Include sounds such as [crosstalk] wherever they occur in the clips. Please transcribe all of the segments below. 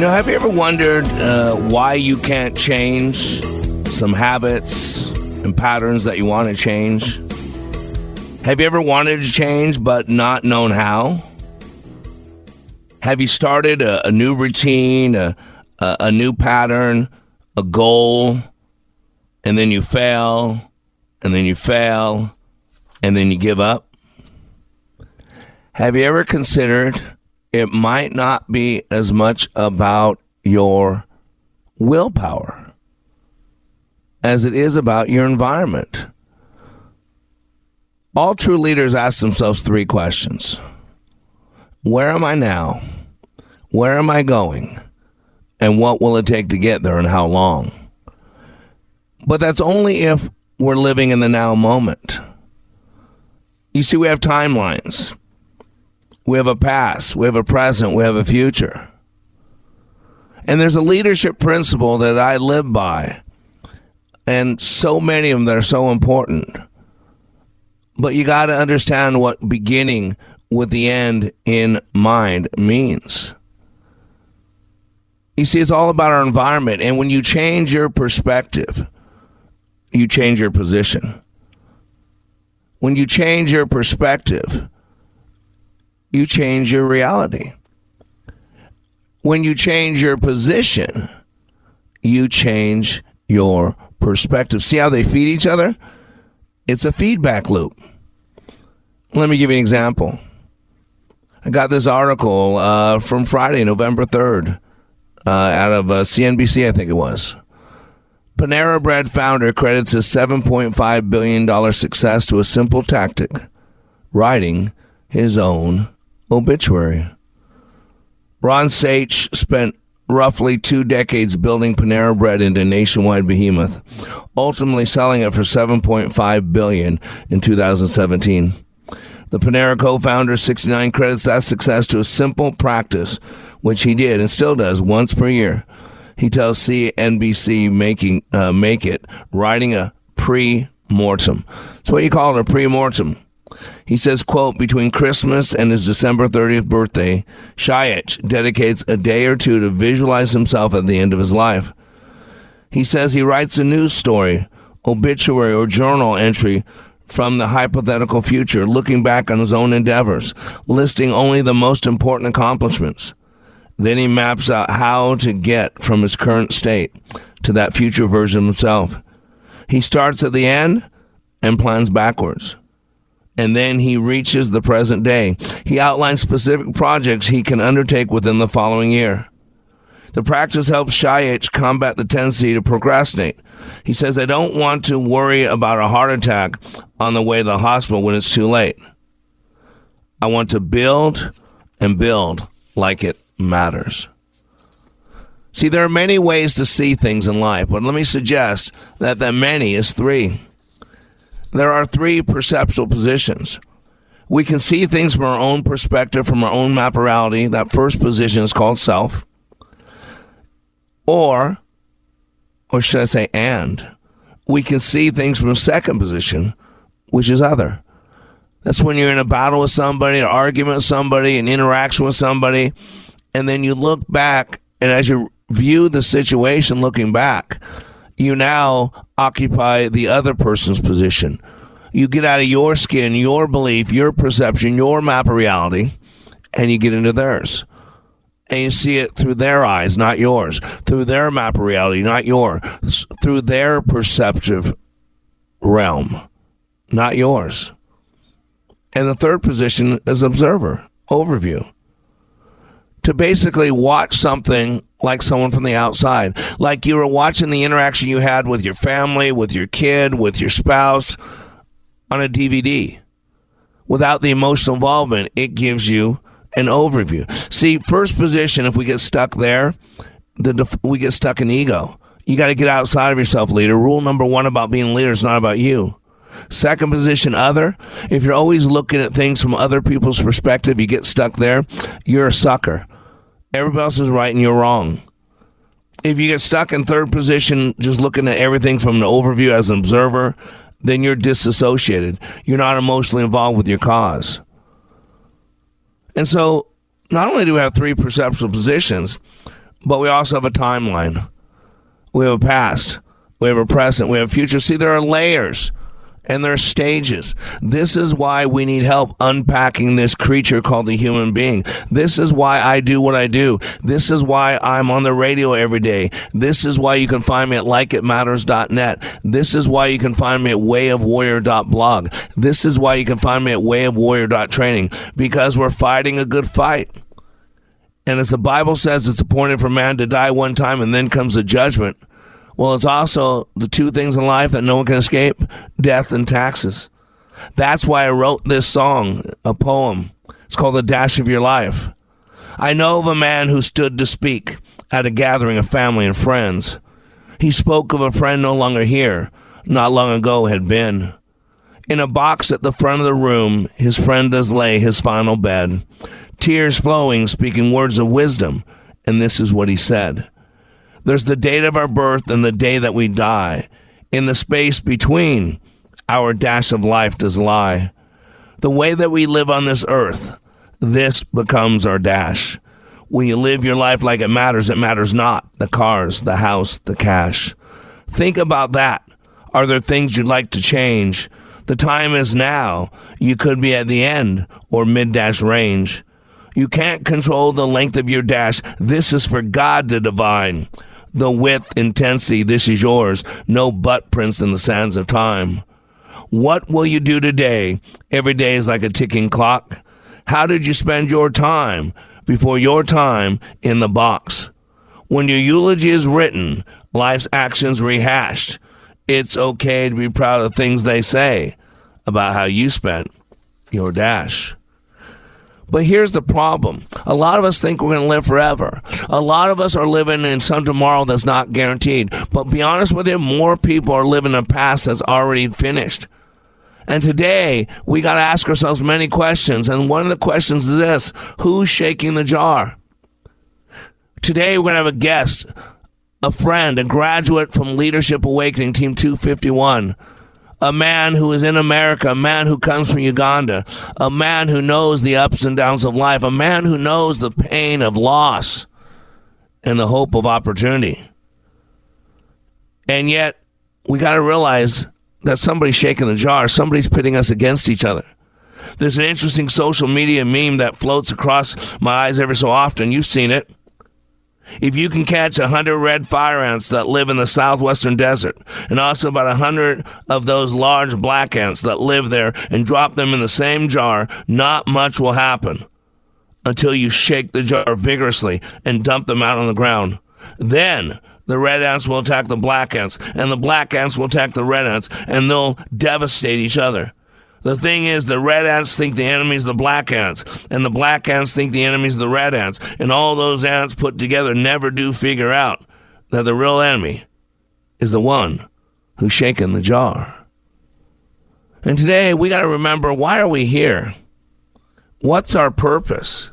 You know, have you ever wondered uh, why you can't change some habits and patterns that you want to change? Have you ever wanted to change but not known how? Have you started a, a new routine, a, a, a new pattern, a goal, and then you fail, and then you fail, and then you give up? Have you ever considered it might not be as much about your willpower as it is about your environment? All true leaders ask themselves three questions Where am I now? Where am I going? And what will it take to get there and how long? But that's only if we're living in the now moment. You see, we have timelines. We have a past, we have a present, we have a future. And there's a leadership principle that I live by, and so many of them that are so important. But you got to understand what beginning with the end in mind means. You see, it's all about our environment. And when you change your perspective, you change your position. When you change your perspective, you change your reality. When you change your position, you change your perspective. See how they feed each other? It's a feedback loop. Let me give you an example. I got this article uh, from Friday, November 3rd, uh, out of uh, CNBC, I think it was. Panera Bread founder credits his $7.5 billion success to a simple tactic writing his own obituary. Ron Shaich spent roughly two decades building Panera Bread into a nationwide behemoth, ultimately selling it for 7.5 billion in 2017. The Panera co-founder, 69, credits that success to a simple practice, which he did and still does once per year. He tells CNBC making uh, make it writing a pre-mortem. That's what you call it, a pre-mortem. He says, quote, between Christmas and his December 30th birthday, Shaich dedicates a day or two to visualize himself at the end of his life. He says he writes a news story, obituary, or journal entry from the hypothetical future, looking back on his own endeavors, listing only the most important accomplishments. Then he maps out how to get from his current state to that future version of himself. He starts at the end and plans backwards and then he reaches the present day. He outlines specific projects he can undertake within the following year. The practice helps Shaich combat the tendency to procrastinate. He says, I don't want to worry about a heart attack on the way to the hospital when it's too late. I want to build and build like it matters. See, there are many ways to see things in life, but let me suggest that the many is three. There are three perceptual positions. We can see things from our own perspective, from our own map reality. That first position is called self. Or, or should I say, and, we can see things from a second position, which is other. That's when you're in a battle with somebody, an argument with somebody, an interaction with somebody, and then you look back, and as you view the situation looking back, you now occupy the other person's position. You get out of your skin, your belief, your perception, your map of reality, and you get into theirs. And you see it through their eyes, not yours. Through their map of reality, not yours. Through their perceptive realm, not yours. And the third position is observer, overview. To basically watch something like someone from the outside, like you were watching the interaction you had with your family, with your kid, with your spouse on a DVD. Without the emotional involvement, it gives you an overview. See, first position, if we get stuck there, the def- we get stuck in ego. You got to get outside of yourself, leader. Rule number one about being a leader is not about you. Second position, other. If you're always looking at things from other people's perspective, you get stuck there. You're a sucker. Everybody else is right and you're wrong. If you get stuck in third position, just looking at everything from an overview as an observer, then you're disassociated. You're not emotionally involved with your cause. And so, not only do we have three perceptual positions, but we also have a timeline. We have a past, we have a present, we have a future. See, there are layers and there are stages. This is why we need help unpacking this creature called the human being. This is why I do what I do. This is why I'm on the radio every day. This is why you can find me at likeitmatters.net. This is why you can find me at wayofwarrior.blog. This is why you can find me at wayofwarrior.training because we're fighting a good fight. And as the Bible says, it's appointed for man to die one time and then comes the judgment. Well, it's also the two things in life that no one can escape death and taxes. That's why I wrote this song, a poem. It's called The Dash of Your Life. I know of a man who stood to speak at a gathering of family and friends. He spoke of a friend no longer here, not long ago had been. In a box at the front of the room, his friend does lay his final bed, tears flowing, speaking words of wisdom, and this is what he said. There's the date of our birth and the day that we die. In the space between, our dash of life does lie. The way that we live on this earth, this becomes our dash. When you live your life like it matters, it matters not the cars, the house, the cash. Think about that. Are there things you'd like to change? The time is now. You could be at the end or mid dash range. You can't control the length of your dash. This is for God to divine the width, intensity, this is yours. No butt prints in the sands of time. What will you do today? Every day is like a ticking clock. How did you spend your time before your time in the box? When your eulogy is written, life's actions rehashed, it's okay to be proud of things they say about how you spent your dash. But here's the problem. A lot of us think we're going to live forever. A lot of us are living in some tomorrow that's not guaranteed. But be honest with you, more people are living a past that's already finished. And today, we got to ask ourselves many questions. And one of the questions is this Who's shaking the jar? Today, we're going to have a guest, a friend, a graduate from Leadership Awakening Team 251 a man who is in America, a man who comes from Uganda, a man who knows the ups and downs of life, a man who knows the pain of loss and the hope of opportunity. And yet, we got to realize that somebody's shaking the jar, somebody's pitting us against each other. There's an interesting social media meme that floats across my eyes every so often. You've seen it. If you can catch a hundred red fire ants that live in the southwestern desert, and also about a hundred of those large black ants that live there, and drop them in the same jar, not much will happen until you shake the jar vigorously and dump them out on the ground. Then the red ants will attack the black ants, and the black ants will attack the red ants, and they'll devastate each other. The thing is, the red ants think the enemy's the black ants, and the black ants think the enemy's the red ants, and all those ants put together never do figure out that the real enemy is the one who's shaken the jar. And today we got to remember why are we here? What's our purpose?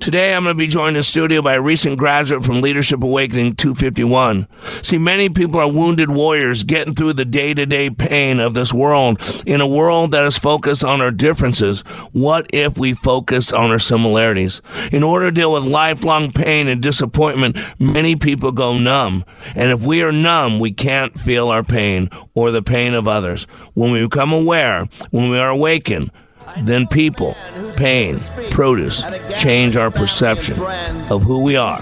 Today, I'm going to be joined in studio by a recent graduate from Leadership Awakening 251. See, many people are wounded warriors getting through the day to day pain of this world. In a world that is focused on our differences, what if we focused on our similarities? In order to deal with lifelong pain and disappointment, many people go numb. And if we are numb, we can't feel our pain or the pain of others. When we become aware, when we are awakened, then people, pain, produce change our perception of who we are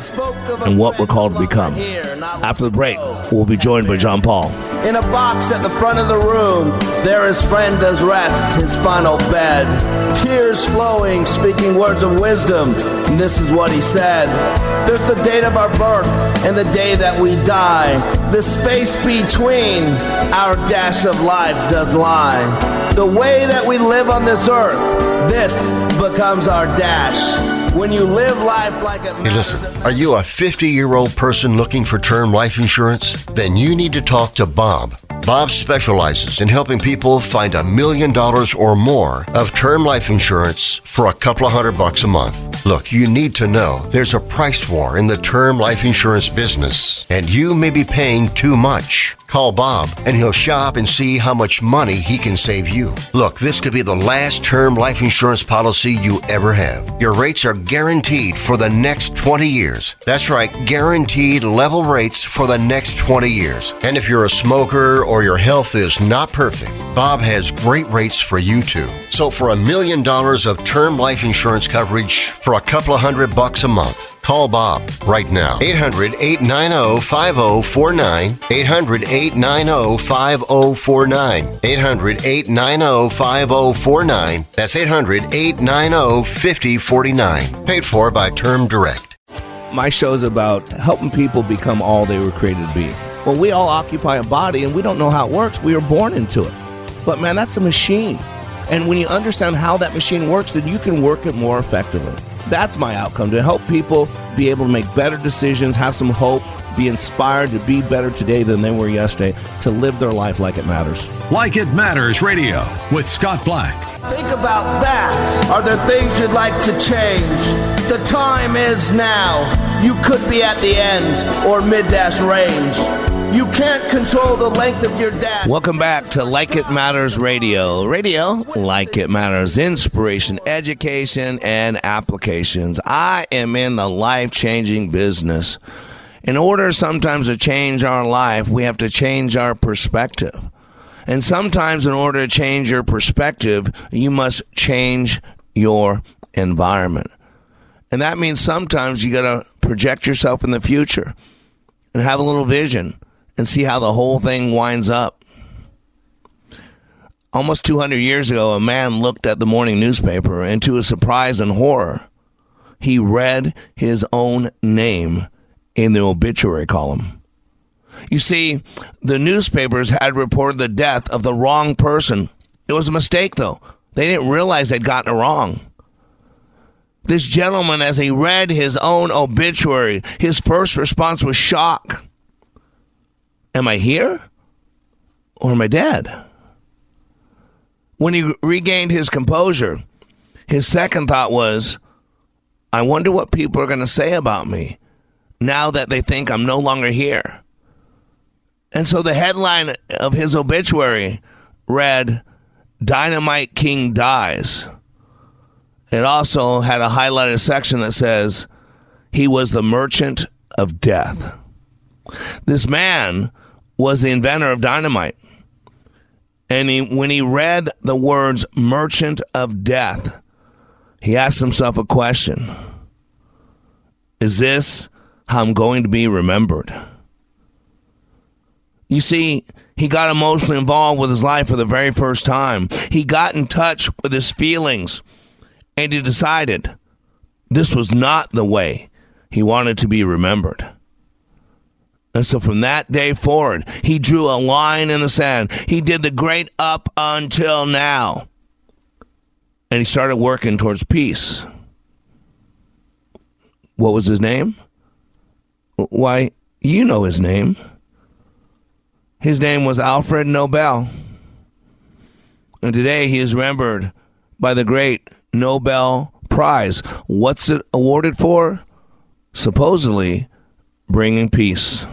and what we're called to become. After the break, we'll be joined by John Paul. In a box at the front of the room, there his friend does rest his final bed. Tears flowing, speaking words of wisdom. And this is what he said There's the date of our birth and the day that we die. The space between our dash of life does lie. The way that we live on this earth, this becomes our dash. When you live life like it Hey, listen, are you a 50 year old person looking for term life insurance? Then you need to talk to Bob. Bob specializes in helping people find a million dollars or more of term life insurance for a couple of hundred bucks a month. Look, you need to know there's a price war in the term life insurance business, and you may be paying too much. Call Bob and he'll shop and see how much money he can save you. Look, this could be the last term life insurance policy you ever have. Your rates are guaranteed for the next 20 years. That's right, guaranteed level rates for the next 20 years. And if you're a smoker or your health is not perfect, Bob has great rates for you too. So for a million dollars of term life insurance coverage for a couple of hundred bucks a month, Call Bob right now. 800 890 5049. 800 890 5049. 800 890 5049. That's 800 890 5049. Paid for by Term Direct. My show is about helping people become all they were created to be. Well, we all occupy a body and we don't know how it works. We are born into it. But man, that's a machine. And when you understand how that machine works, then you can work it more effectively. That's my outcome to help people be able to make better decisions, have some hope, be inspired to be better today than they were yesterday, to live their life like it matters. Like It Matters Radio with Scott Black. Think about that. Are there things you'd like to change? The time is now. You could be at the end or mid dash range. You can't control the length of your dash. Welcome back to Like It Matters Radio. Radio, like it matters, inspiration, education, and applications. I am in the life changing business. In order sometimes to change our life, we have to change our perspective. And sometimes, in order to change your perspective, you must change your environment. And that means sometimes you got to project yourself in the future and have a little vision and see how the whole thing winds up. Almost 200 years ago, a man looked at the morning newspaper and, to his surprise and horror, he read his own name in the obituary column. You see, the newspapers had reported the death of the wrong person. It was a mistake, though. They didn't realize they'd gotten it wrong. This gentleman, as he read his own obituary, his first response was shock. Am I here? Or am I dead? When he regained his composure, his second thought was, I wonder what people are going to say about me now that they think I'm no longer here. And so the headline of his obituary read, Dynamite King Dies. It also had a highlighted section that says, He was the merchant of death. This man was the inventor of dynamite. And he, when he read the words merchant of death, he asked himself a question Is this how I'm going to be remembered? You see, he got emotionally involved with his life for the very first time. He got in touch with his feelings and he decided this was not the way he wanted to be remembered. And so from that day forward, he drew a line in the sand. He did the great up until now. And he started working towards peace. What was his name? Why, you know his name. His name was Alfred Nobel. And today he is remembered by the great Nobel Prize. What's it awarded for? Supposedly bringing peace.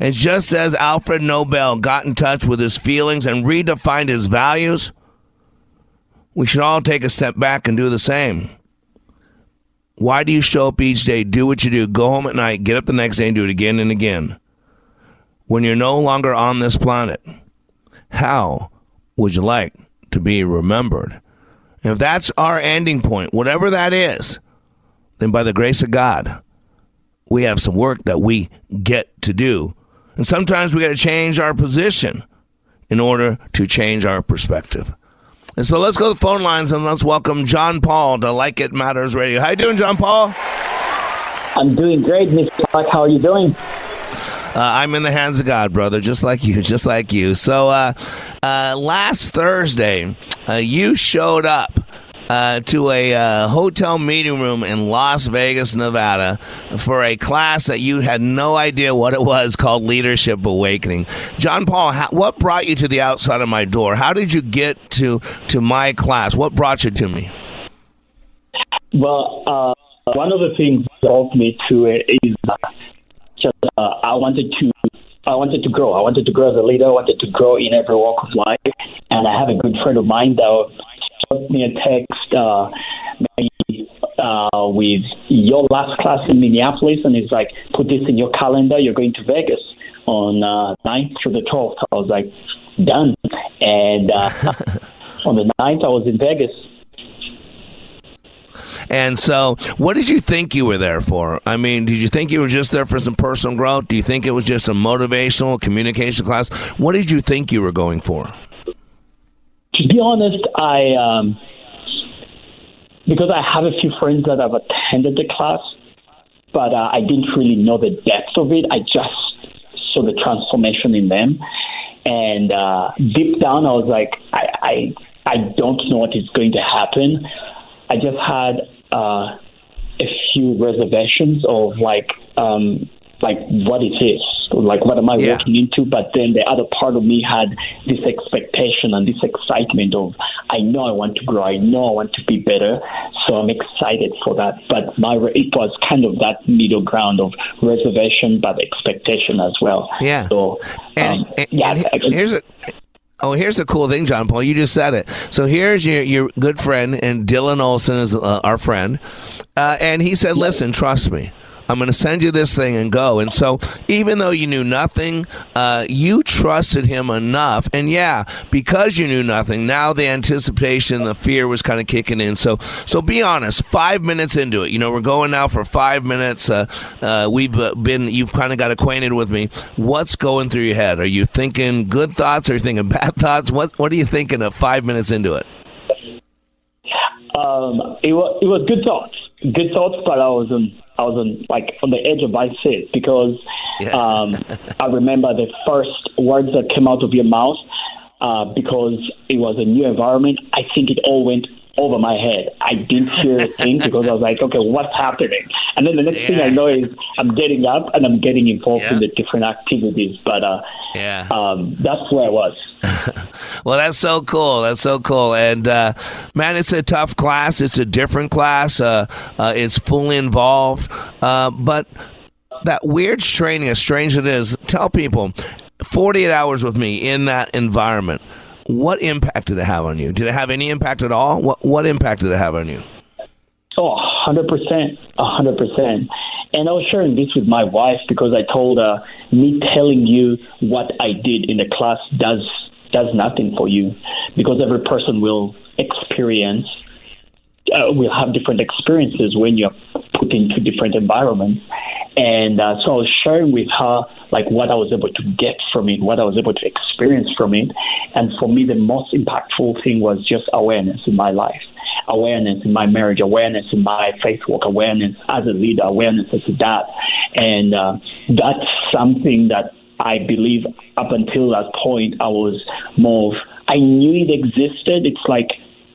And just as Alfred Nobel got in touch with his feelings and redefined his values, we should all take a step back and do the same. Why do you show up each day, do what you do, go home at night, get up the next day, and do it again and again? When you're no longer on this planet, how would you like to be remembered? And if that's our ending point, whatever that is, then by the grace of God, we have some work that we get to do. And sometimes we got to change our position in order to change our perspective. And so let's go to the phone lines and let's welcome John Paul to Like It Matters Radio. How you doing, John Paul? I'm doing great, Mr. Clark. How are you doing? Uh, I'm in the hands of God, brother, just like you, [laughs] just like you. So uh, uh, last Thursday, uh, you showed up uh, to a uh, hotel meeting room in Las Vegas, Nevada, for a class that you had no idea what it was called Leadership Awakening. John Paul, how, what brought you to the outside of my door? How did you get to to my class? What brought you to me? Well, uh, one of the things that brought me to it is just uh, I wanted to I wanted to grow. I wanted to grow as a leader. I wanted to grow in every walk of life. And I have a good friend of mine that me a text uh, maybe, uh, with your last class in Minneapolis, and he's like, "Put this in your calendar. You're going to Vegas on uh, 9th through the 12th." I was like, "Done." And uh, [laughs] on the 9th, I was in Vegas and so, what did you think you were there for? I mean, did you think you were just there for some personal growth? Do you think it was just a motivational communication class? What did you think you were going for? To be honest, I um, because I have a few friends that have attended the class, but uh, I didn't really know the depth of it. I just saw the transformation in them, and uh, deep down, I was like, I, I I don't know what is going to happen. I just had uh, a few reservations of like um, like what it is, like what am I yeah. walking into? But then the other part of me had this expectation and this excitement of I know I want to grow, I know I want to be better, so I'm excited for that. But my it was kind of that middle ground of reservation but expectation as well. Yeah. So and, um, and, yeah, and here's a Oh, here's the cool thing, John Paul. You just said it. So here's your your good friend, and Dylan Olson is uh, our friend, uh, and he said, "Listen, trust me." I'm going to send you this thing and go. And so, even though you knew nothing, uh, you trusted him enough. And yeah, because you knew nothing, now the anticipation, the fear was kind of kicking in. So, so be honest. Five minutes into it, you know, we're going now for five minutes. Uh, uh, we've uh, been, you've kind of got acquainted with me. What's going through your head? Are you thinking good thoughts? Are you thinking [laughs] bad thoughts? What What are you thinking of five minutes into it? Um, it was it was good thoughts, good thoughts, but I was um, I was on like on the edge of my seat because yeah. um, [laughs] I remember the first words that came out of your mouth uh, because it was a new environment. I think it all went over my head. I didn't hear a thing [laughs] because I was like, okay, what's happening? And then the next yeah. thing I know is I'm getting up and I'm getting involved yeah. in the different activities. But uh, yeah, um, that's where I was. [laughs] well, that's so cool. That's so cool. And uh, man, it's a tough class. It's a different class. Uh, uh, it's fully involved. Uh, but that weird training, as strange as it is, tell people 48 hours with me in that environment. What impact did it have on you? Did it have any impact at all? What what impact did it have on you? Oh, 100%. 100%. And I was sharing this with my wife because I told her, me telling you what I did in the class does does nothing for you because every person will experience uh, will have different experiences when you're put into different environments. And uh, so I was sharing with her like what I was able to get from it, what I was able to experience from it. And for me, the most impactful thing was just awareness in my life, awareness in my marriage, awareness in my faith walk, awareness as a leader, awareness as a dad. And uh, that's something that I believe up until that point, I was more of, I knew it existed. It's like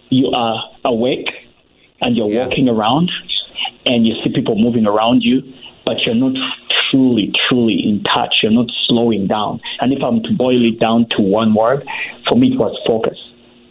you are awake and you're yeah. walking around and you see people moving around you, but you're not truly, truly in touch. You're not slowing down. And if I'm to boil it down to one word, for me, it was focus.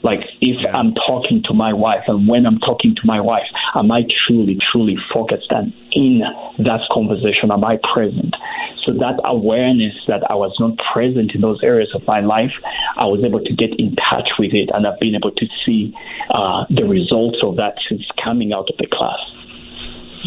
Like if yeah. I'm talking to my wife and when I'm talking to my wife, am I truly, truly focused and in that conversation? Am I present? So that awareness that I was not present in those areas of my life, I was able to get in touch with it and I've been able to see uh, the results of that since coming out of the class.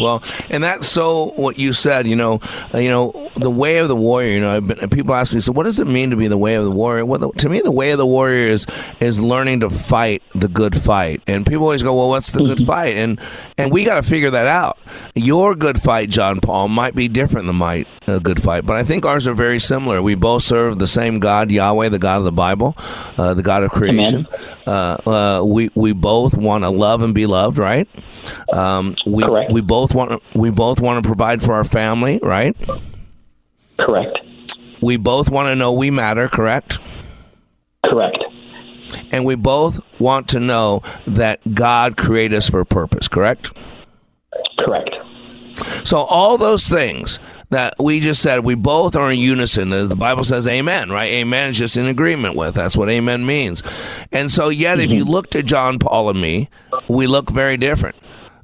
Well, and that's so what you said. You know, uh, you know the way of the warrior. You know, been, people ask me, so what does it mean to be the way of the warrior? Well, the, to me, the way of the warrior is is learning to fight the good fight. And people always go, well, what's the good mm-hmm. fight? And and we got to figure that out. Your good fight, John Paul, might be different than my uh, good fight, but I think ours are very similar. We both serve the same God, Yahweh, the God of the Bible, uh, the God of creation. Uh, uh, we we both want to love and be loved, right? Um, we Correct. we both want we both want to provide for our family, right? Correct. We both want to know we matter, correct? Correct. and we both want to know that God created us for a purpose, correct? Correct. So all those things that we just said, we both are in unison. As the Bible says, Amen, right? Amen is just in agreement with. That's what Amen means. And so, yet, if you look to John Paul and me, we look very different.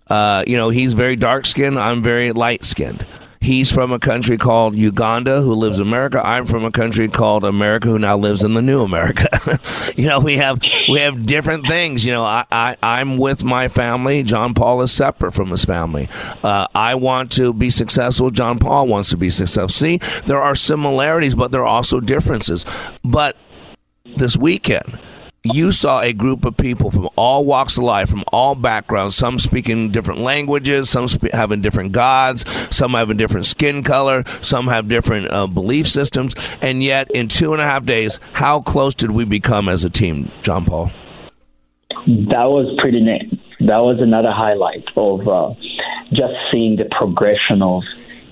Uh, you know, he's very dark skinned. I'm very light skinned. He's from a country called Uganda, who lives in America. I'm from a country called America, who now lives in the new America. [laughs] you know, we have we have different things. You know, I, I I'm with my family. John Paul is separate from his family. Uh, I want to be successful. John Paul wants to be successful. See, there are similarities, but there are also differences. But this weekend you saw a group of people from all walks of life, from all backgrounds, some speaking different languages, some having different gods, some having different skin color, some have different uh, belief systems. And yet, in two and a half days, how close did we become as a team, John Paul? That was pretty neat. That was another highlight of uh, just seeing the progression of.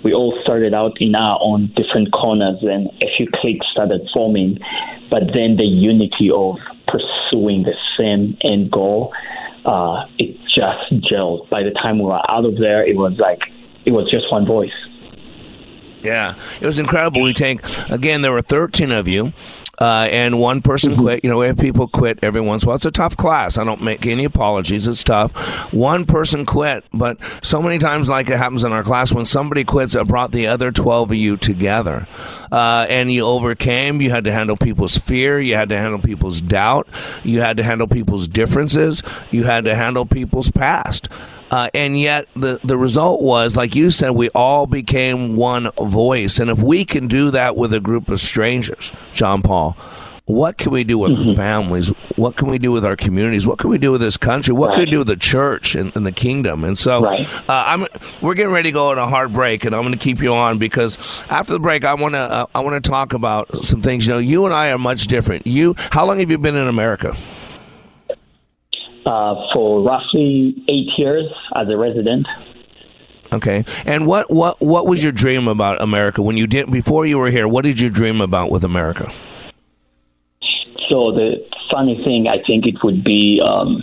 We all started out in our own different corners, and a few cliques started forming, but then the unity of pursuing the same end goal, uh, it just gelled. By the time we were out of there, it was like it was just one voice. Yeah, it was incredible. We take again. There were thirteen of you, uh, and one person Mm-hmm. quit. You know, we have people quit every once in a while. It's a tough class. I don't make any apologies. It's tough. One person quit, but so many times, like it happens in our class, when somebody quits, it brought the other twelve of you together, uh, and you overcame. You had to handle people's fear. You had to handle people's doubt. You had to handle people's differences. You had to handle people's past. Uh, and yet the, the result was, like you said, we all became one voice. And if we can do that with a group of strangers, John Paul, what can we do with our families? What can we do with our communities? What can we do with this country? What can we do with the church and, and the kingdom? And so, Right. uh, I'm we're getting ready to go on a hard break, and I'm going to keep you on because after the break, I want to uh, I want to talk about some things. You know, you and I are much different. You, how long have you been in America? Uh, for roughly eight years as a resident, Okay. And what what what was your dream about America when you did before you were here? What did you dream about with America? So the funny thing, I think it would be um,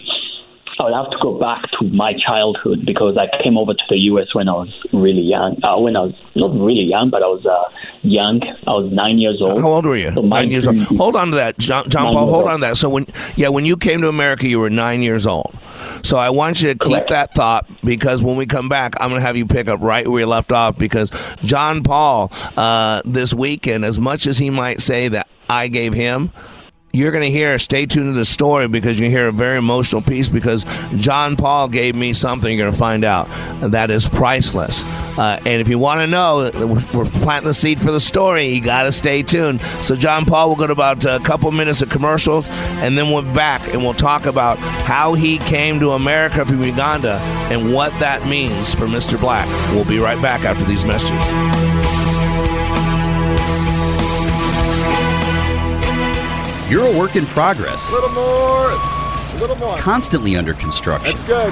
I would have to go back to my childhood because I came over to the U.S. when I was really young. Uh, when I was not really young, but I was uh, young. I was nine years old. How old were you? So nine years old. [laughs] Hold on to that, John, John Paul. Hold old. on to that. So when yeah, when you came to America, you were nine years old. So I want you to keep Correct. that thought because when we come back, I'm going to have you pick up right where you left off because John Paul uh, this weekend, as much as he might say that I gave him. You're going to hear, stay tuned to the story because you hear a very emotional piece because John Paul gave me something you're going to find out that is priceless. Uh, and if you want to know, we're we're planting the seed for the story. You got to stay tuned. So, John Paul, we'll go to about a couple minutes of commercials and then we'll be back and we'll talk about how he came to America from Uganda and what that means for Mr. Black. We'll be right back after these messages. You're a work in progress, A little more. A little more. constantly under construction. That's good.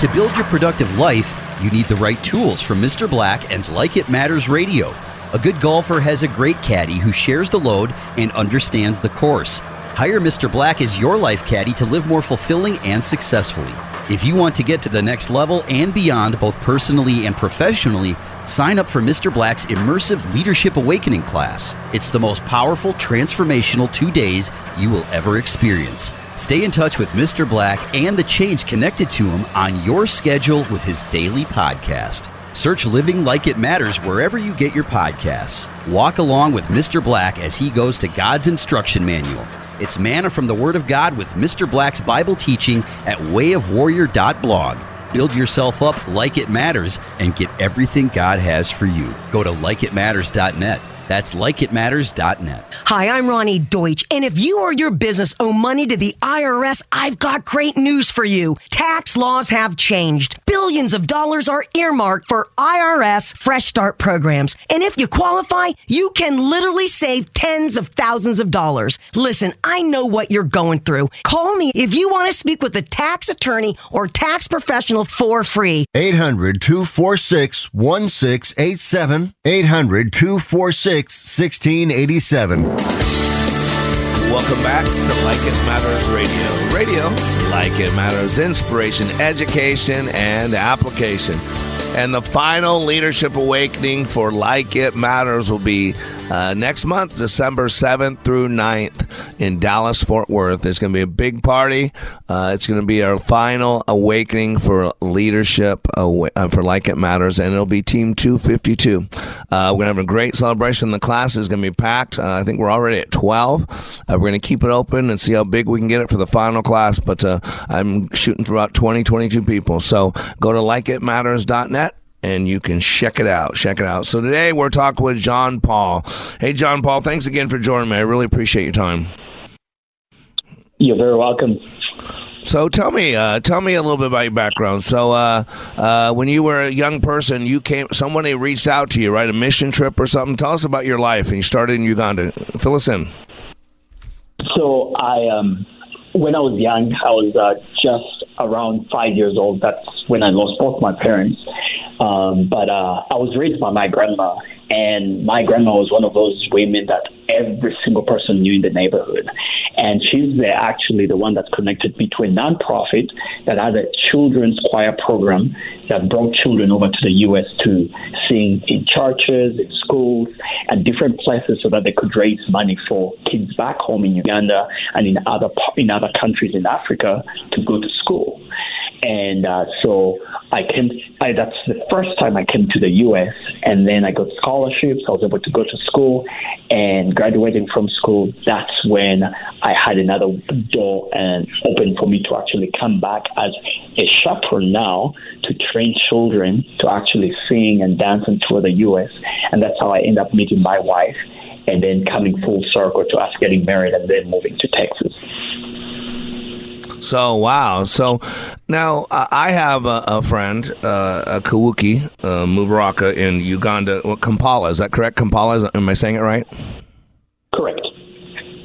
To build your productive life, you need the right tools from Mr. Black and Like It Matters Radio. A good golfer has a great caddy who shares the load and understands the course. Hire Mr. Black as your life caddy to live more fulfilling and successfully. If you want to get to the next level and beyond, both personally and professionally, sign up for Mr. Black's immersive Leadership Awakening class. It's the most powerful, transformational two days you will ever experience. Stay in touch with Mr. Black and the change connected to him on your schedule with his daily podcast. Search Living Like It Matters wherever you get your podcasts. Walk along with Mr. Black as he goes to God's instruction manual. It's manna from the Word of God with Mr. Black's Bible teaching at wayofwarrior.blog. Build yourself up like it matters and get everything God has for you. Go to likeitmatters.net. That's likeitmatters.net. Hi, I'm Roni Deutch, and if you or your business owe money to the IRS, I've got great news for you. Tax laws have changed. Billions of dollars are earmarked for IRS Fresh Start programs. And if you qualify, you can literally save tens of thousands of dollars. Listen, I know what you're going through. Call me if you want to speak with a tax attorney or tax professional for free. 800 246 1687. 800 246 1687. welcome back to Like It Matters Radio. Radio, like it matters, inspiration, education, and application. And the final leadership awakening for Like It Matters will be uh, next month, December 7th through 9th in Dallas, Fort Worth. It's going to be a big party. Uh, it's going to be our final awakening for leadership awa- uh, for Like It Matters, and it'll be Team 252. Uh, we're going to have a great celebration. The class is going to be packed. Uh, I think we're already at 12. Uh, we're going to keep it open and see how big we can get it for the final class, but I'm shooting for about 20, 22 people. So go to likeitmatters.net and you can check it out. Check it out. So today we're talking with John Paul. Hey, John Paul, thanks again for joining me. I really appreciate your time. You're very welcome. So tell me, uh, tell me a little bit about your background. So uh, uh, when you were a young person, you came, somebody reached out to you, right? A mission trip or something. Tell us about your life. And you started in Uganda. Fill us in. So I, um, when I was young, I was uh, just around five years old. That's when I lost both my parents. Um, but uh, I was raised by my grandma, and my grandma was one of those women that every single person knew in the neighborhood. And she's the, actually the one that connected me to a nonprofit that had a children's choir program that brought children over to the U.S. to sing in churches, in schools, and different places so that they could raise money for kids back home in Uganda and in other in other countries in Africa to go to school. And uh, so I came. I, that's the first time I came to the U.S. And then I got scholarships. I was able to go to school, and graduating from school, that's when I had another door and open for me to actually come back as a chaperone now to train children to actually sing and dance and tour the U.S. And that's how I ended up meeting my wife, and then coming full circle to us getting married and then moving to Texas. So wow. So now uh, I have a, a friend, uh, a Kawuki uh, Mubaraka in Uganda. Well, Kampala, is that correct? Kampala, is, am I saying it right? Correct.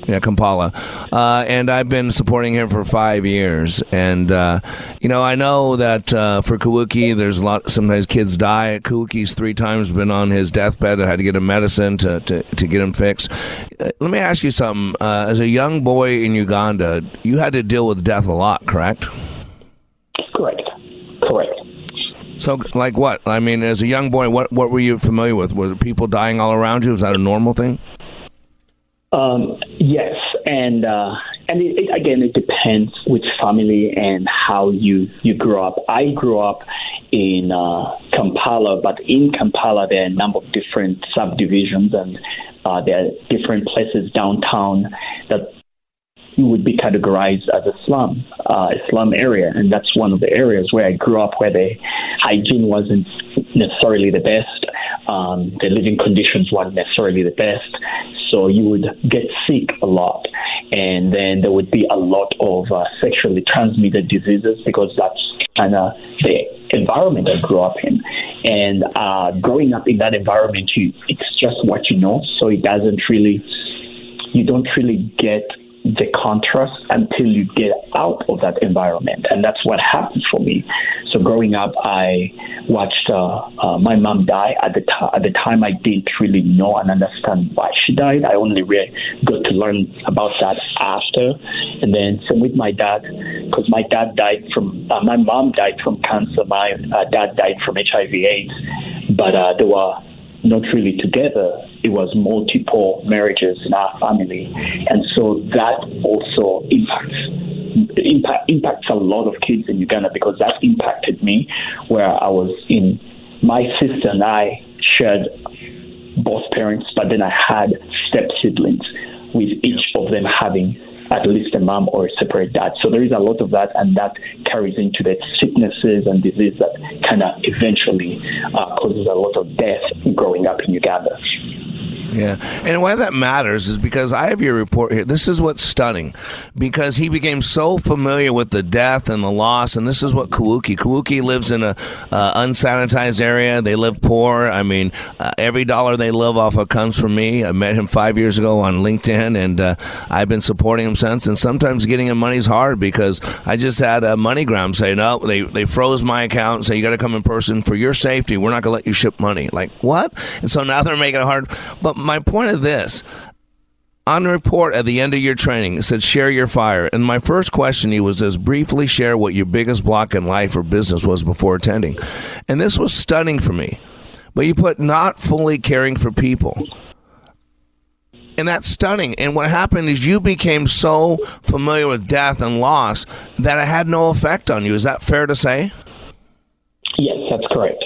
Yeah, Kampala. Uh, and I've been supporting him for five years. And, uh, you know, I know that uh, for Kawuki, there's a lot, sometimes kids die. Kawuki's three times been on his deathbed. I had to get him medicine to, to, to get him fixed. Uh, let me ask you something. Uh, as a young boy in Uganda, you had to deal with death a lot, correct? Correct. Correct. So, like what? I mean, as a young boy, what, what were you familiar with? Were people dying all around you? Was that a normal thing? Um, yes, and uh, and it, it, again, it depends which family and how you you grew up. I grew up in uh, Kampala, but in Kampala there are a number of different subdivisions, and uh, there are different places downtown that you would be categorized as a slum, uh, a slum area, and that's one of the areas where I grew up, where the hygiene wasn't necessarily the best, um, the living conditions weren't necessarily the best, so you would get sick a lot. And then there would be a lot of uh, sexually transmitted diseases because that's kind of the environment I grew up in. And uh, growing up in that environment, you, it's just what you know. So it doesn't really, you don't really get the contrast until you get out of that environment. And that's what happened for me. So growing up, I watched uh, uh, my mom die. At the, t- at the time, I didn't really know and understand why she died. I only really got to learn about that after. And then same with my dad, because my dad died from, uh, my mom died from cancer. My uh, dad died from HIV/AIDS. But uh, there were not really together. It was multiple marriages in our family, and so that also impacts impact, impacts a lot of kids in Uganda because that impacted me, where I was in. My sister and I shared both parents, but then I had step siblings, with each of them having at least a mom or a separate dad. So there is a lot of that, and that carries into the sicknesses and disease that kind of eventually uh, causes a lot of death growing up in Uganda. Yeah. And why that matters is because I have your report here. This is what's stunning because he became so familiar with the death and the loss. And this is what Kawuki, Kawuki lives in a uh, unsanitized area. They live poor. I mean, uh, every dollar they live off of comes from me. I met him five years ago on LinkedIn and uh, I've been supporting him since. And sometimes getting him money is hard because I just had a MoneyGram say, no, they, they froze my account and say, you got to come in person for your safety. We're not going to let you ship money. Like, what? And so now they're making it hard. But my point of this on the report at the end of your training, it said share your fire. And my first question to you was this briefly share what your biggest block in life or business was before attending. And this was stunning for me. But you put not fully caring for people. And that's stunning. And what happened is you became so familiar with death and loss that it had no effect on you. Is that fair to say? Yes, that's correct.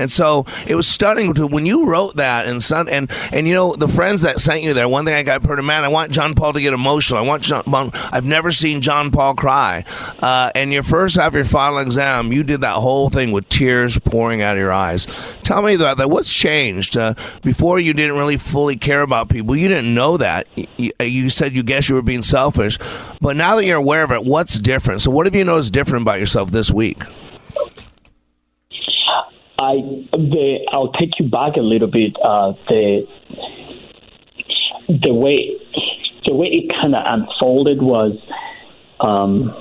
And so it was stunning to when you wrote that and son and and you know the friends that sent you there. One thing I got heard, man, I want John Paul to get emotional. I want John. I've never seen John Paul cry. Uh, and your first after your final exam, you did that whole thing with tears pouring out of your eyes. Tell me about that. What's changed? Uh, before you didn't really fully care about people. You didn't know that. You, you said you guess you were being selfish, but now that you're aware of it, what's different? So what have you noticed different about yourself this week? I the I'll take you back a little bit. Uh, the the way the way it kind of unfolded was um,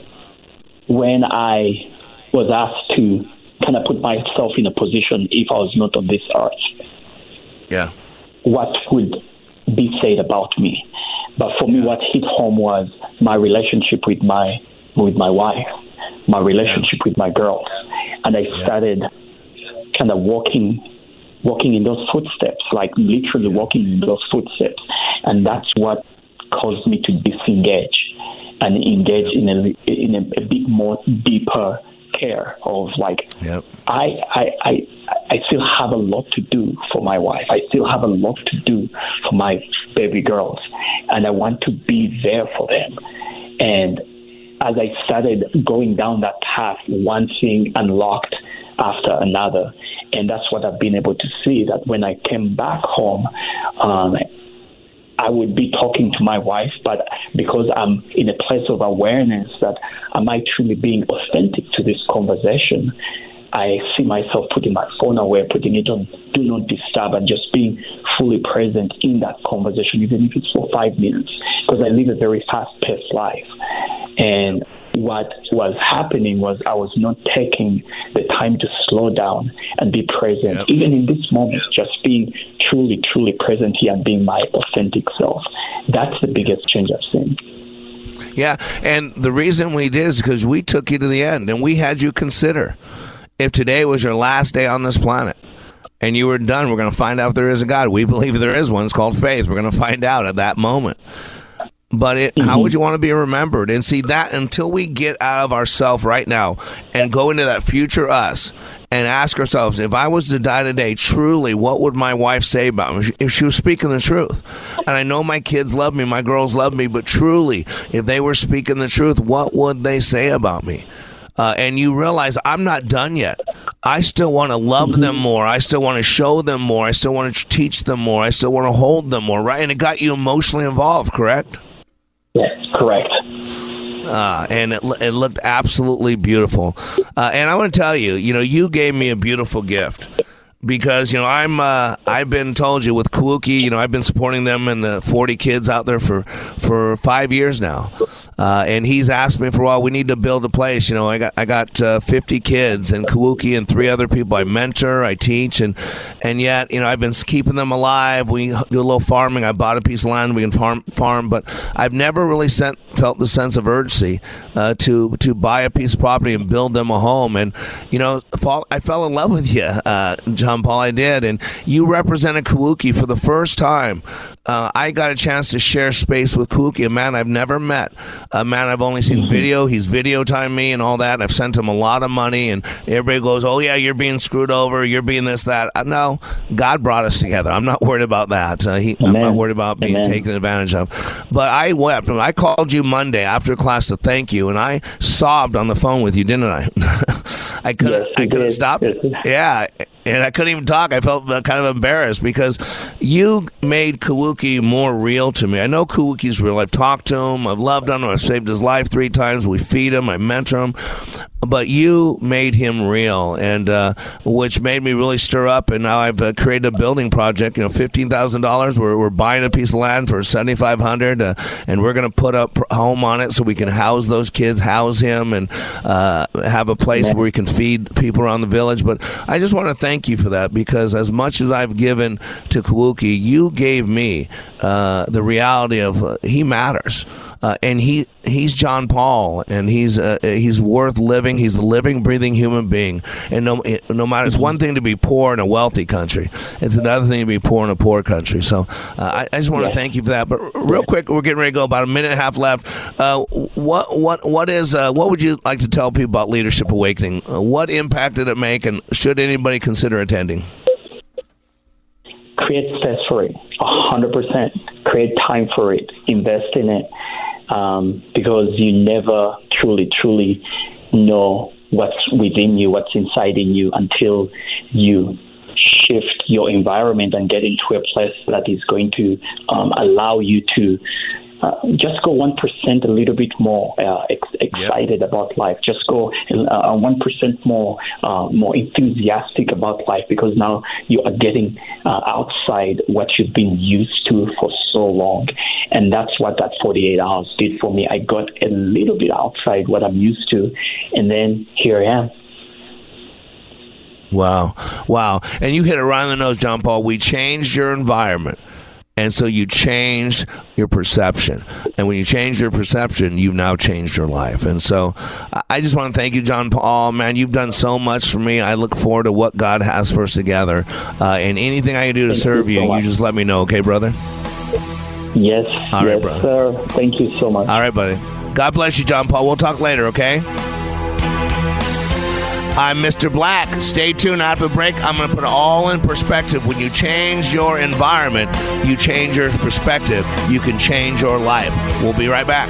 when I was asked to kind of put myself in a position if I was not on this earth. Yeah. What would be said about me? But for me, what hit home was my relationship with my with my wife, my relationship with my girls, and I started kind of walking walking in those footsteps, like literally walking in those footsteps. And that's what caused me to disengage and engage in a, in a, a bit more deeper care of like, yep. I, I, I, I still have a lot to do for my wife. I still have a lot to do for my baby girls. And I want to be there for them. And as I started going down that path, one thing unlocked after another. And that's what I've been able to see that when I came back home, um, I would be talking to my wife, but because I'm in a place of awareness that am I truly being authentic to this conversation, I see myself putting my phone away, putting it on do not disturb, and just being fully present in that conversation, even if it's for five minutes, because I live a very fast paced life. And what was happening was I was not taking the time to slow down and be present, yep. even in this moment, just being truly, truly present here and being my authentic self. That's the biggest change I've seen. Yeah, and the reason we did is because we took you to the end and we had you consider if today was your last day on this planet and you were done, we're going to find out if there is a God. We believe there is one. It's called faith. We're going to find out at that moment. But it, mm-hmm. how would you want to be remembered? And see that until we get out of ourself right now and go into that future us and ask ourselves, if I was to die today, truly, what would my wife say about me if she was speaking the truth? And I know my kids love me, my girls love me, but truly, if they were speaking the truth, what would they say about me? Uh, and you realize I'm not done yet. I still want to love them mm-hmm. more. I still want to show them more. I still want to teach them more. I still want to hold them more, right? And it got you emotionally involved, correct? Correct. Uh, and it, it looked absolutely beautiful. Uh, and I want to tell you, you know, you gave me a beautiful gift because you know I'm uh, I've been told you with Kawuki, you know I've been supporting them and the 40 kids out there for for five years now, uh, and he's asked me for a while. We need to build a place. You know I got I got uh, 50 kids and Kawuki and three other people I mentor, I teach, and and yet you know I've been keeping them alive. We do a little farming. I bought a piece of land we can farm farm, but I've never really sent, felt the sense of urgency uh, to to buy a piece of property and build them a home. And you know fall, I fell in love with you, uh, John Paul, I did. And you represented Kawuki for the first time. Uh, I got a chance to share space with Kawuki, a man I've never met, a man I've only seen mm-hmm. video. He's videotime me and all that. I've sent him a lot of money, and everybody goes, "Oh yeah, you're being screwed over. You're being this, that." Uh, no, God brought us together. I'm not worried about that. Uh, he, I'm not worried about being Amen. taken advantage of. But I wept. I called you Monday after class to thank you, and I sobbed on the phone with you, didn't I? [laughs] I couldn't. Yes, I couldn't stop. Yeah, and I couldn't even talk. I felt kind of embarrassed because you made Kawuki more real to me. I know Kawuki's real. I've talked to him. I've loved him. I've saved his life three times. We feed him. I mentor him. But you made him real, and uh, which made me really stir up. And now I've uh, created a building project. You know, fifteen thousand dollars. We're we're buying a piece of land for seventy five hundred, uh, and we're going to put up home on it so we can house those kids, house him, and uh, have a place where we can feed people around the village. But I just want to thank you for that because as much as I've given to Kawuki, you gave me uh, the reality of uh, he matters uh, and he he's John Paul, and he's uh, he's worth living. He's a living, breathing human being. And no no matter, it's one thing to be poor in a wealthy country. It's another thing to be poor in a poor country. So uh, I, I, just want to thank you for that. But real quick, we're getting ready to go. About a minute and a half left. Uh, what what what is uh, what would you like to tell people about Leadership Awakening? Uh, what impact did it make, and should anybody consider attending? Create space for it, hundred percent. Create time for it. Invest in it um, because you never truly, truly know what's within you, what's inside in you until you shift your environment and get into a place that is going to um, allow you to uh, just go 1% a little bit more uh, ex- excited yep. about life. Just go uh, 1% more uh, more enthusiastic about life because now you are getting uh, outside what you've been used to for so long. And that's what that 48 hours did for me. I got a little bit outside what I'm used to. And then here I am. Wow. Wow. And you hit it right on the nose, John Paul. We changed your environment. And so you change your perception. And when you change your perception, you've now changed your life. And so I just want to thank you, John Paul. Man, you've done so much for me. I look forward to what God has for us together. Uh, and anything I can do to thank serve you, you, you just let me know, okay, brother? Yes. All right, yes, brother. sir. Thank you so much. All right, buddy. God bless you, John Paul. We'll talk later, okay? I'm Mr. Black. Stay tuned after the break. I'm going to put it all in perspective. When you change your environment, you change your perspective. You can change your life. We'll be right back.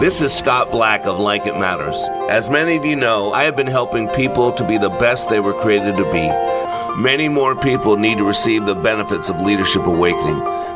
This is Scott Black of Like It Matters. As many of you know, I have been helping people to be the best they were created to be. Many more people need to receive the benefits of Leadership Awakening.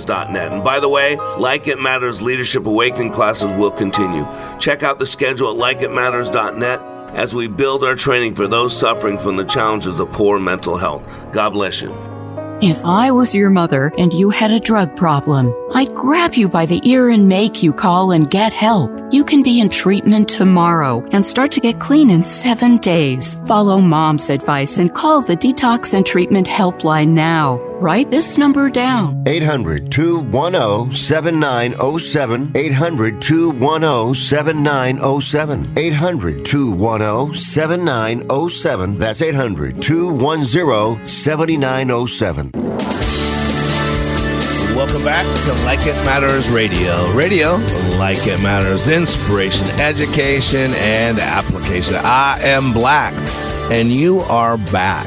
leaders.net. And by the way, Like It Matters Leadership Awakening classes will continue. Check out the schedule at likeitmatters.net as we build our training for those suffering from the challenges of poor mental health. God bless you. If I was your mother and you had a drug problem, I'd grab you by the ear and make you call and get help. You can be in treatment tomorrow and start to get clean in seven days. Follow mom's advice and call the Detox and Treatment Helpline now. Write this number down 800 210 7907. 800 210 7907. 800 210 7907. That's 800 210 7907. Welcome back to Like It Matters Radio. Radio, like it matters, inspiration, education, and application. I am Black, and you are back.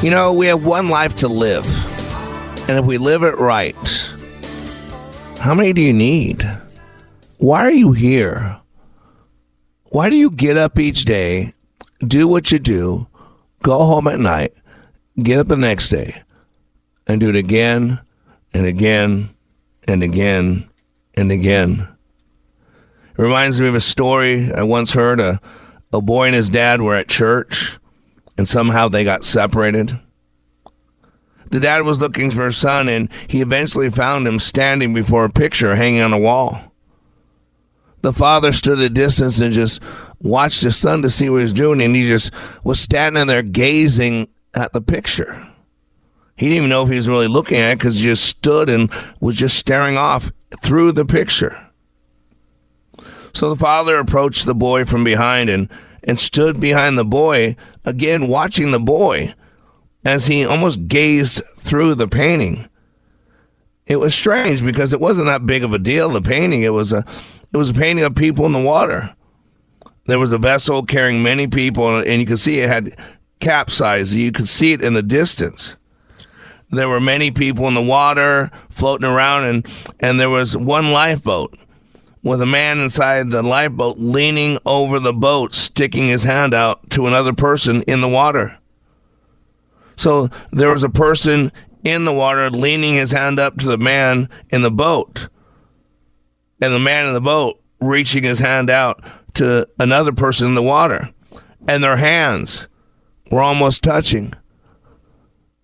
You know, we have one life to live. And if we live it right, how many do you need? Why are you here? Why do you get up each day, do what you do, go home at night, get up the next day, and do it again and again and again and again? It reminds me of a story I once heard. A, a boy and his dad were at church and somehow they got separated. The dad was looking for his son, and he eventually found him standing before a picture hanging on a wall. The father stood at a distance and just watched his son to see what he was doing, and he just was standing there gazing at the picture. He didn't even know if he was really looking at it because he just stood and was just staring off through the picture. So the father approached the boy from behind and and stood behind the boy, again watching the boy as he almost gazed through the painting. it was strange because it wasn't that big of a deal. The painting it was a it was a painting of people in the water. There was a vessel carrying many people, and you could see it had capsized. You could see it in the distance. There were many people in the water floating around, and and there was one lifeboat with a man inside the lifeboat leaning over the boat, sticking his hand out to another person in the water. So there was a person in the water leaning his hand up to the man in the boat, and the man in the boat reaching his hand out to another person in the water, and their hands were almost touching.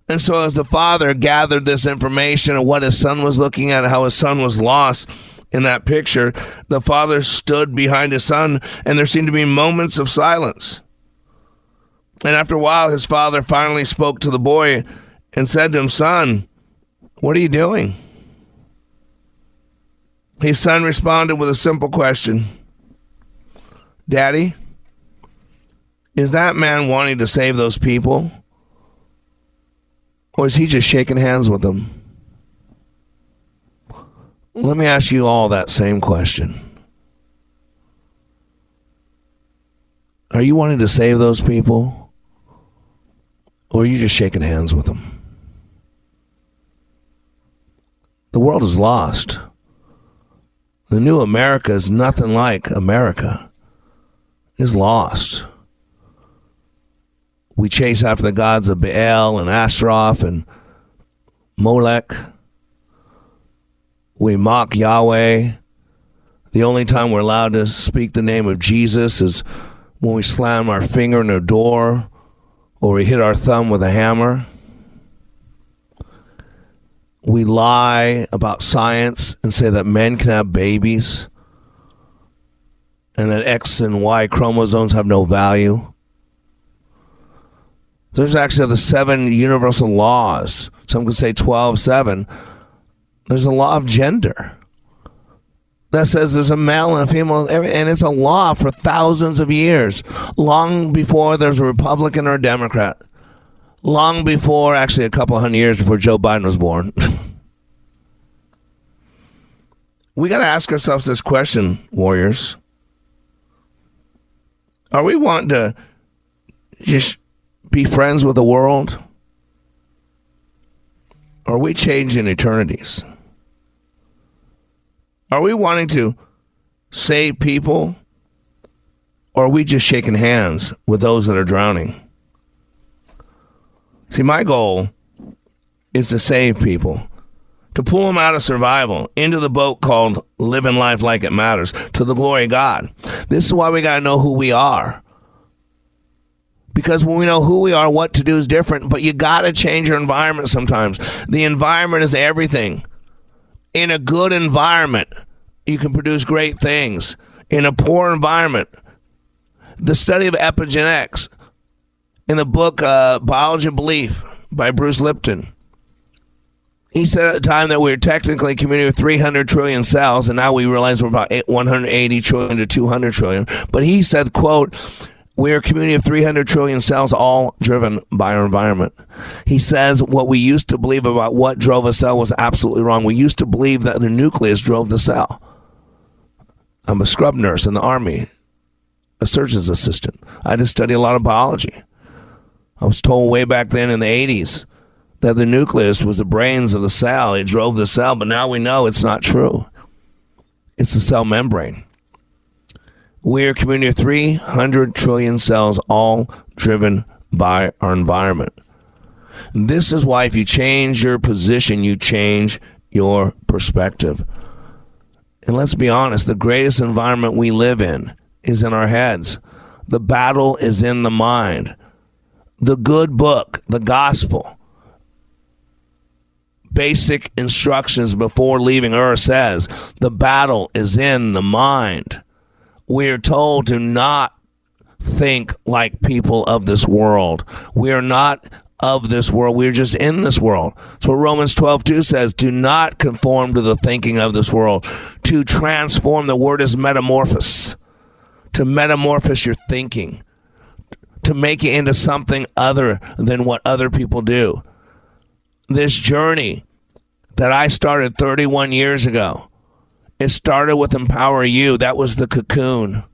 And so, as the father gathered this information of what his son was looking at, how his son was lost in that picture, the father stood behind his son, and there seemed to be moments of silence. And after a while, his father finally spoke to the boy and said to him, Son, what are you doing? His son responded with a simple question Daddy, is that man wanting to save those people? Or is he just shaking hands with them? Let me ask you all that same question. Are you wanting to save those people? Or are you just shaking hands with them? The world is lost. The new America is nothing like America. Is lost. We chase after the gods of Baal and Ashtaroth and Molech. We mock Yahweh. The only time we're allowed to speak the name of Jesus is when we slam our finger in a door or we hit our thumb with a hammer. We lie about science and say that men can have babies and that X and Y chromosomes have no value. There's actually the seven universal laws. Some could say 12, 7. There's a law of gender that says there's a male and a female, and it's a law for thousands of years, long before there's a Republican or a Democrat, long before, actually, a couple hundred years before Joe Biden was born. [laughs] we got to ask ourselves this question, warriors. Are we wanting to just be friends with the world? Are we changing eternities? Are we wanting to save people? Or are we just shaking hands with those that are drowning? See, my goal is to save people, to pull them out of survival into the boat called living life like it matters to the glory of God. This is why we got to know who we are. Because when we know who we are, what to do is different, but you got to change your environment sometimes. The environment is everything in a good environment, you can produce great things. In a poor environment, the study of epigenetics in the book uh, Biology of Belief by Bruce Lipton. He said at the time that we were technically a community of 300 trillion cells, and now we realize we're about 180 trillion to 200 trillion. But he said, quote, we're a community of 300 trillion cells, all driven by our environment. He says what we used to believe about what drove a cell was absolutely wrong. We used to believe that the nucleus drove the cell. I'm a scrub nurse in the Army, a surgeon's assistant. I just study a lot of biology. I was told way back then in the 80s that the nucleus was the brains of the cell. It drove the cell, but now we know it's not true. It's the cell membrane. We're a community of 300 trillion cells, all driven by our environment. This is why, if you change your position, you change your perspective. And let's be honest, the greatest environment we live in is in our heads. The battle is in the mind. The good book, the gospel, basic instructions before leaving Earth says the battle is in the mind we're told to not think like people of this world. We are not of this world. We're just in this world. That's what Romans 12, 2 says. Do not conform to the thinking of this world. To transform, the word is metamorphosis. To metamorphose your thinking. To make it into something other than what other people do. This journey that I started 31 years ago. It started with Empower You. That was the cocoon.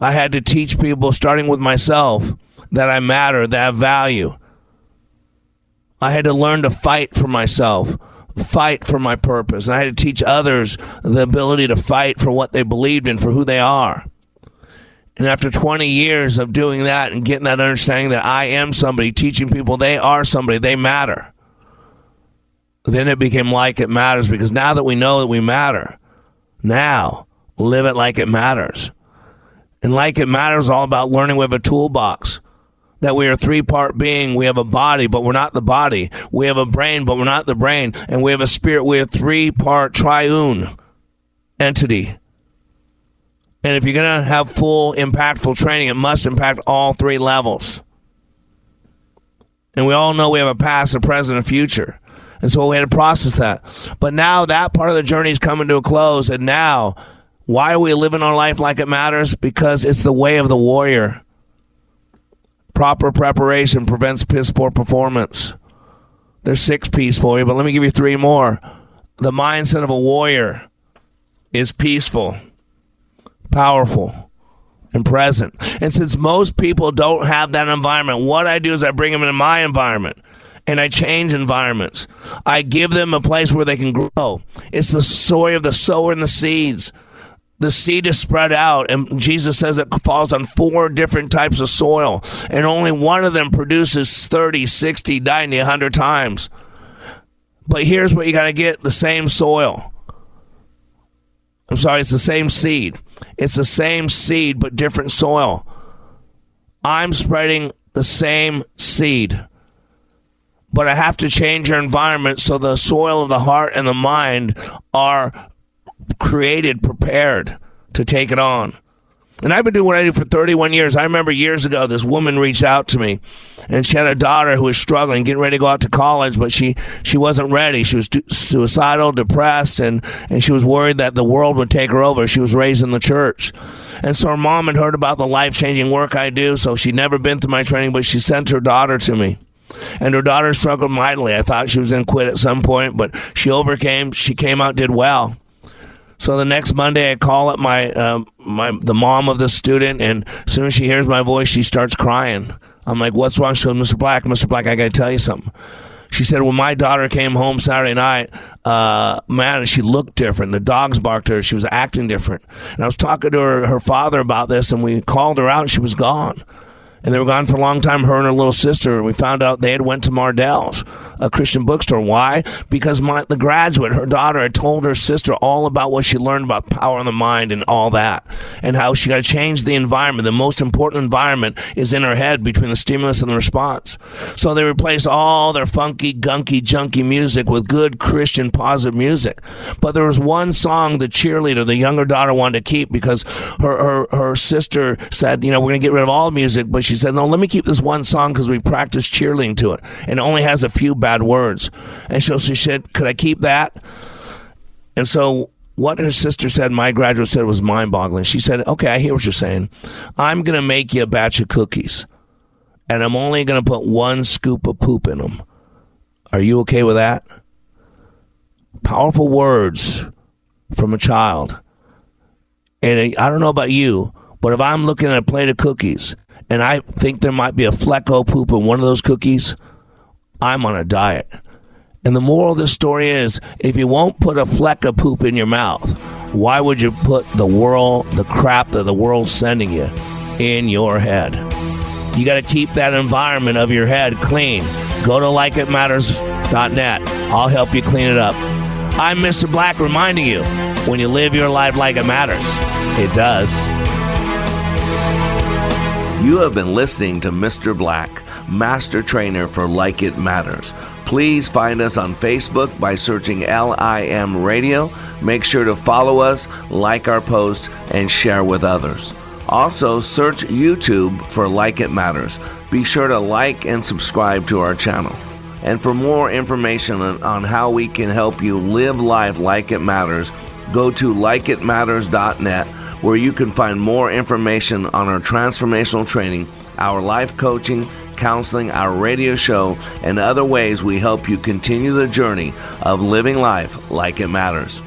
I had to teach people, starting with myself, that I matter, that I value. I had to learn to fight for myself, fight for my purpose. And I had to teach others the ability to fight for what they believed in, for who they are. And after 20 years of doing that and getting that understanding that I am somebody, teaching people they are somebody, they matter, then it became like it matters because now that we know that we matter, now live it like it matters. And like it matters all about learning we have a toolbox. That we are three part being. We have a body, but we're not the body. We have a brain, but we're not the brain. And we have a spirit. We have three part triune entity. And if you're going to have full impactful training, it must impact all three levels. And we all know we have a past, a present, a future. And so we had to process that. But now that part of the journey is coming to a close. And now, why are we living our life like it matters? Because it's the way of the warrior. Proper preparation prevents piss poor performance. There's six P's for you, but let me give you three more. The mindset of a warrior is peaceful powerful and present. And since most people don't have that environment, what I do is I bring them into my environment and I change environments. I give them a place where they can grow. It's the story of the sower and the seeds. The seed is spread out, and Jesus says it falls on four different types of soil, and only one of them produces 30, 60, 90, 100 times. But here's what you got to get the same soil. I'm sorry, it's the same seed. It's the same seed, but different soil. I'm spreading the same seed, but I have to change your environment so the soil of the heart and the mind are created, prepared to take it on. And I've been doing what I do for 31 years. I remember years ago, this woman reached out to me, and she had a daughter who was struggling, getting ready to go out to college, but she she wasn't ready. She was suicidal, depressed, and and she was worried that the world would take her over. She was raised in the church. And so her mom had heard about the life changing work I do, so she'd never been through my training, but she sent her daughter to me. And her daughter struggled mightily. I thought she was going to quit at some point, but she overcame. She came out, did well. So the next Monday, I call up my um, my the mom of the student, and as soon as she hears my voice, she starts crying. I'm like, "What's wrong?" She goes, "Mr. Black, Mr. Black, I got to tell you something." She said, when my daughter came home Saturday night, uh, man, she looked different. The dogs barked at her. She was acting different. And I was talking to her, her father about this, and we called her out, and she was gone and they were gone for a long time. Her and her little sister. And we found out they had went to Mardel's, a Christian bookstore. Why? Because my the graduate, her daughter, had told her sister all about what she learned about power of the mind and all that, and how she got to change the environment. The most important environment is in her head between the stimulus and the response. So they replaced all their funky, gunky, junky music with good Christian, positive music. But there was one song the cheerleader, the younger daughter, wanted to keep because her her, her sister said, you know, we're going to get rid of all music, but she she said, No, let me keep this one song because we practiced cheerleading to it. And it only has a few bad words. And so she said, Could I keep that? And so what her sister said, my graduate said, was mind boggling. She said, Okay, I hear what you're saying. I'm going to make you a batch of cookies, and I'm only going to put one scoop of poop in them. Are you okay with that? Powerful words from a child. And I don't know about you, but if I'm looking at a plate of cookies and I think there might be a fleck of poop in one of those cookies, I'm on a diet. And the moral of this story is if you won't put a fleck of poop in your mouth, why would you put the world, the crap that the world's sending you in your head? You got to keep that environment of your head clean. Go to likeitmatters.net. I'll help you clean it up. I'm Mr. Black reminding you when you live your life like it matters, it does. You have been listening to Mr. Black, Master Trainer for Like It Matters. Please find us on Facebook by searching LIM Radio. Make sure to follow us, like our posts, and share with others. Also, search YouTube for Like It Matters. Be sure to like and subscribe to our channel. And for more information on how we can help you live life like it matters, go to likeitmatters.net where you can find more information on our transformational training, our life coaching, counseling, our radio show, and other ways we help you continue the journey of living life like it matters.